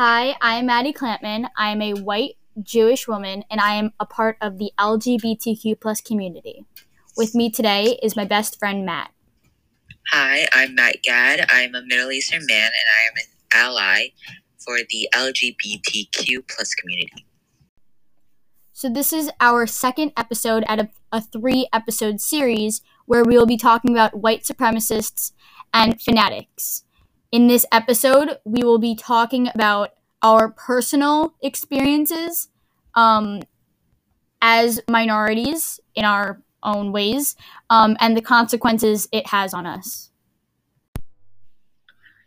Hi, I'm Maddie Clampman. I am a white Jewish woman and I am a part of the LGBTQ plus community. With me today is my best friend Matt. Hi, I'm Matt Gad. I'm a Middle Eastern man and I am an ally for the LGBTQ plus community. So, this is our second episode out of a three episode series where we will be talking about white supremacists and fanatics. In this episode, we will be talking about our personal experiences um, as minorities in our own ways um, and the consequences it has on us.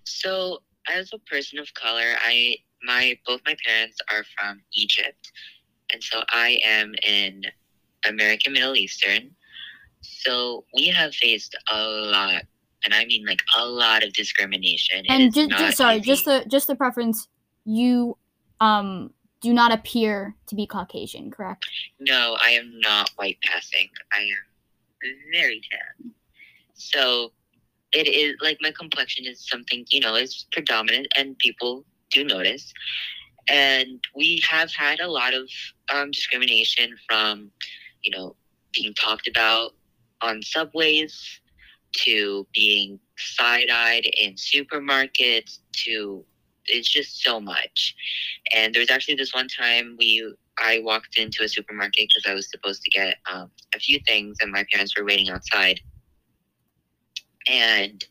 So, as a person of color, I my both my parents are from Egypt, and so I am in American Middle Eastern. So we have faced a lot, and I mean like a lot of discrimination. And just, just sorry, easy. just the just the preference, you um do not appear to be Caucasian, correct? No, I am not white passing. I am very tan. So it is like my complexion is something you know is predominant and people do notice and we have had a lot of um, discrimination from you know being talked about on subways to being side-eyed in supermarkets to it's just so much and there was actually this one time we i walked into a supermarket because i was supposed to get um, a few things and my parents were waiting outside and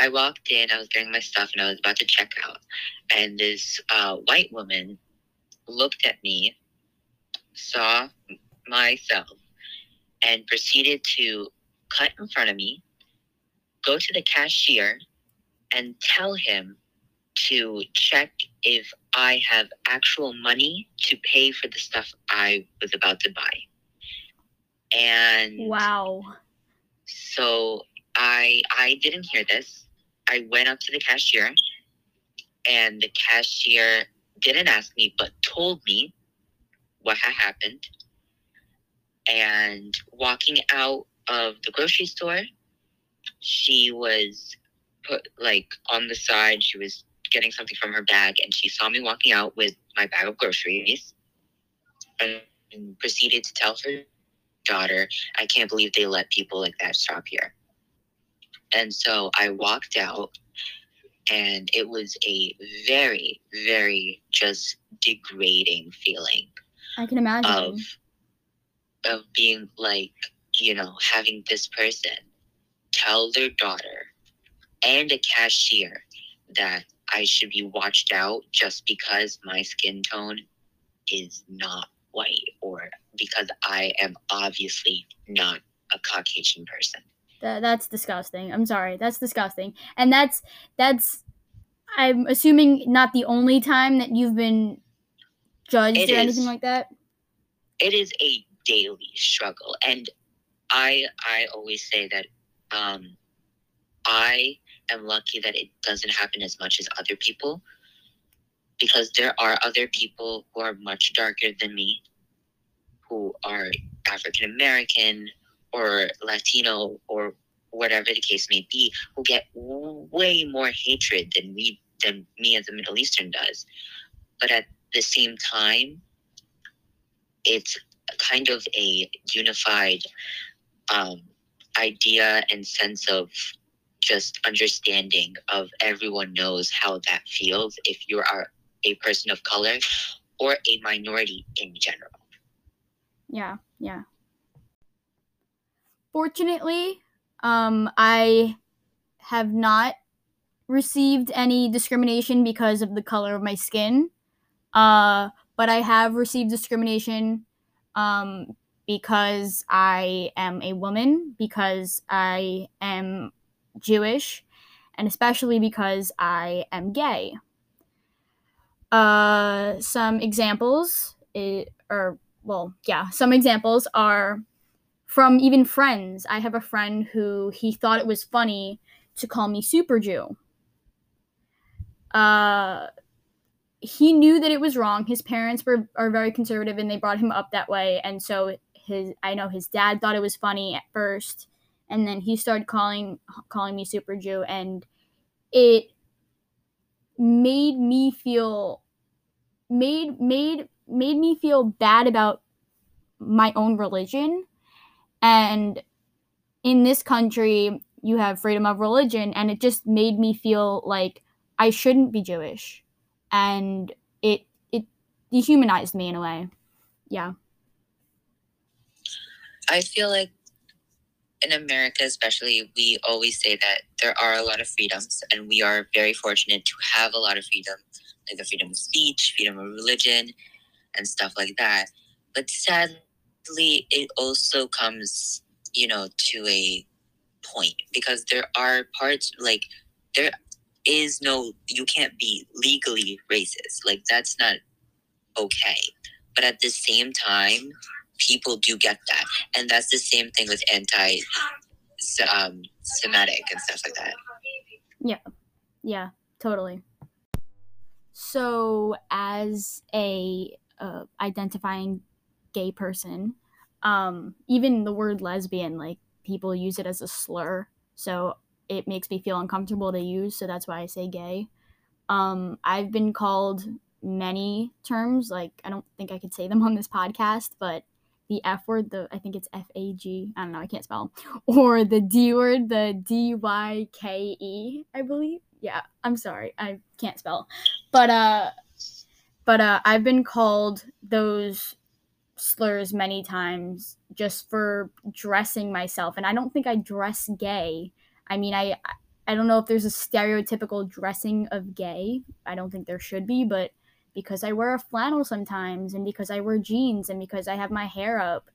I walked in, I was getting my stuff, and I was about to check out. And this uh, white woman looked at me, saw myself, and proceeded to cut in front of me, go to the cashier, and tell him to check if I have actual money to pay for the stuff I was about to buy. And wow. So I I didn't hear this. I went up to the cashier, and the cashier didn't ask me, but told me what had happened. And walking out of the grocery store, she was put like on the side. She was getting something from her bag, and she saw me walking out with my bag of groceries, and proceeded to tell her daughter, "I can't believe they let people like that shop here." And so I walked out, and it was a very, very just degrading feeling. I can imagine. Of, of being like, you know, having this person tell their daughter and a cashier that I should be watched out just because my skin tone is not white or because I am obviously not a Caucasian person. That, that's disgusting. I'm sorry. That's disgusting. And that's that's I'm assuming not the only time that you've been judged it or is, anything like that. It is a daily struggle and I I always say that um I am lucky that it doesn't happen as much as other people because there are other people who are much darker than me who are African American or Latino or whatever the case may be, who get way more hatred than we than me as a Middle Eastern does. But at the same time, it's kind of a unified um, idea and sense of just understanding of everyone knows how that feels if you are a person of color or a minority in general. Yeah, yeah. Fortunately, um, I have not received any discrimination because of the color of my skin, uh, but I have received discrimination um, because I am a woman, because I am Jewish, and especially because I am gay. Uh, some examples, it, or well, yeah, some examples are from even friends. I have a friend who he thought it was funny to call me Super Jew. Uh, he knew that it was wrong. His parents were are very conservative and they brought him up that way. And so his I know his dad thought it was funny at first, and then he started calling calling me Super Jew, and it made me feel made made made me feel bad about my own religion and in this country you have freedom of religion and it just made me feel like I shouldn't be Jewish and it it dehumanized me in a way. Yeah. I feel like in America, especially, we always say that there are a lot of freedoms, and we are very fortunate to have a lot of freedom, like the freedom of speech, freedom of religion, and stuff like that. But sadly, it also comes, you know, to a point because there are parts like there is no, you can't be legally racist. Like, that's not okay. But at the same time, people do get that, and that's the same thing with anti um, Semitic and stuff like that. Yeah, yeah, totally. So, as a uh, identifying gay person, um, even the word lesbian, like people use it as a slur, so it makes me feel uncomfortable to use. So that's why I say gay. Um, I've been called many terms. Like I don't think I could say them on this podcast, but the F word, the I think it's F A G, I don't know, I can't spell, or the D word, the D Y K E, I believe. Yeah, I'm sorry, I can't spell, but uh, but uh, I've been called those slurs many times just for dressing myself, and I don't think I dress gay. I mean, I I don't know if there's a stereotypical dressing of gay. I don't think there should be, but because I wear a flannel sometimes and because I wear jeans and because I have my hair up,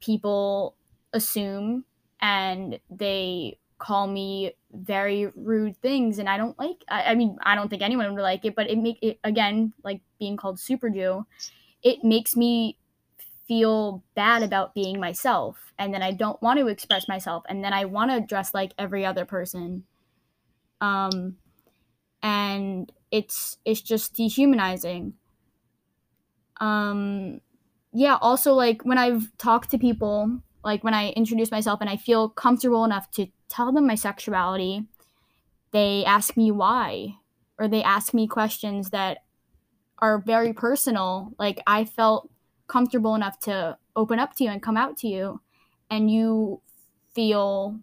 people assume and they call me very rude things and I don't like I, I mean I don't think anyone would like it, but it make it again, like being called super Jew, it makes me feel bad about being myself and then I don't want to express myself and then I want to dress like every other person. Um and it's it's just dehumanizing. Um yeah also like when i've talked to people like when i introduce myself and i feel comfortable enough to tell them my sexuality they ask me why or they ask me questions that are very personal. Like i felt comfortable enough to open up to you and come out to you and you feel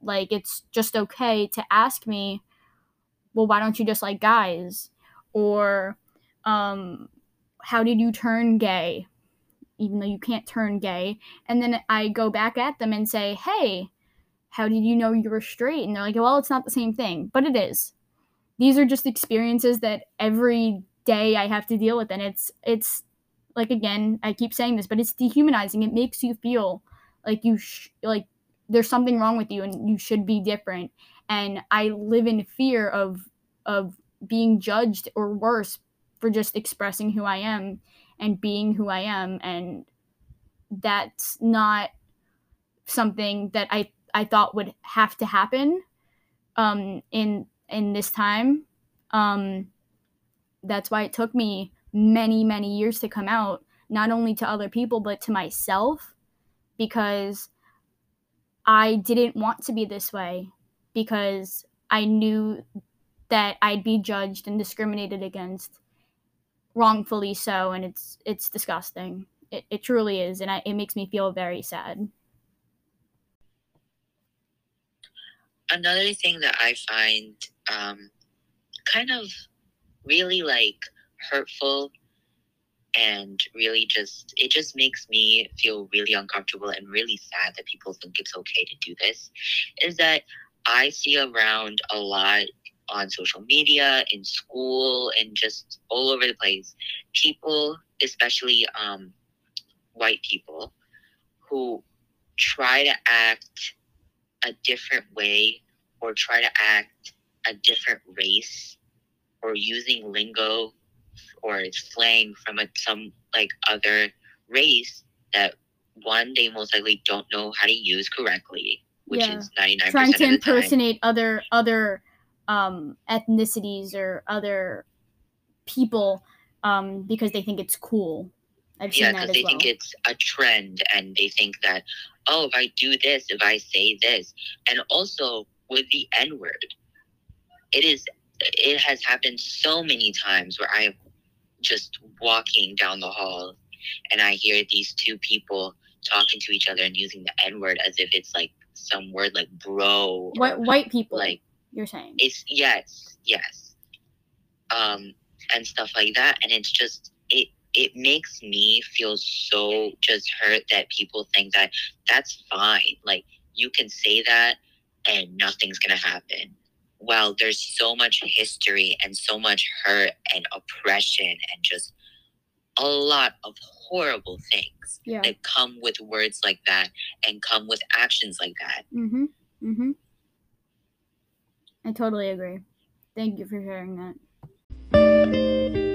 like it's just okay to ask me well, why don't you just like guys? Or, um, how did you turn gay? Even though you can't turn gay. And then I go back at them and say, hey, how did you know you were straight? And they're like, well, it's not the same thing, but it is. These are just experiences that every day I have to deal with. And it's, it's like, again, I keep saying this, but it's dehumanizing. It makes you feel like you, sh- like, there's something wrong with you and you should be different and I live in fear of of being judged or worse for just expressing who I am and being who I am. And that's not something that I I thought would have to happen um in in this time. Um that's why it took me many many years to come out not only to other people but to myself because I didn't want to be this way because I knew that I'd be judged and discriminated against wrongfully so and it's it's disgusting. It, it truly is and I, it makes me feel very sad. Another thing that I find um, kind of really like hurtful and really just it just makes me feel really uncomfortable and really sad that people think it's okay to do this is that I see around a lot on social media, in school, and just all over the place. People, especially um, white people, who try to act a different way or try to act a different race or using lingo or slang from a, some like other race that one they most likely don't know how to use correctly which yeah. is 99% trying to impersonate other other um, ethnicities or other people um, because they think it's cool. I've yeah, because they well. think it's a trend and they think that, oh, if I do this, if I say this, and also with the N word, it is it has happened so many times where I'm just walking down the hall and I hear these two people talking to each other and using the N word as if it's like some word like bro. White white people. Like you're saying. it's yes, yes. Um and stuff like that. And it's just it it makes me feel so just hurt that people think that that's fine. Like you can say that and nothing's gonna happen. Well, there's so much history and so much hurt and oppression and just a lot of horrible things yeah. that come with words like that and come with actions like that. Mhm. Mhm. I totally agree. Thank you for sharing that.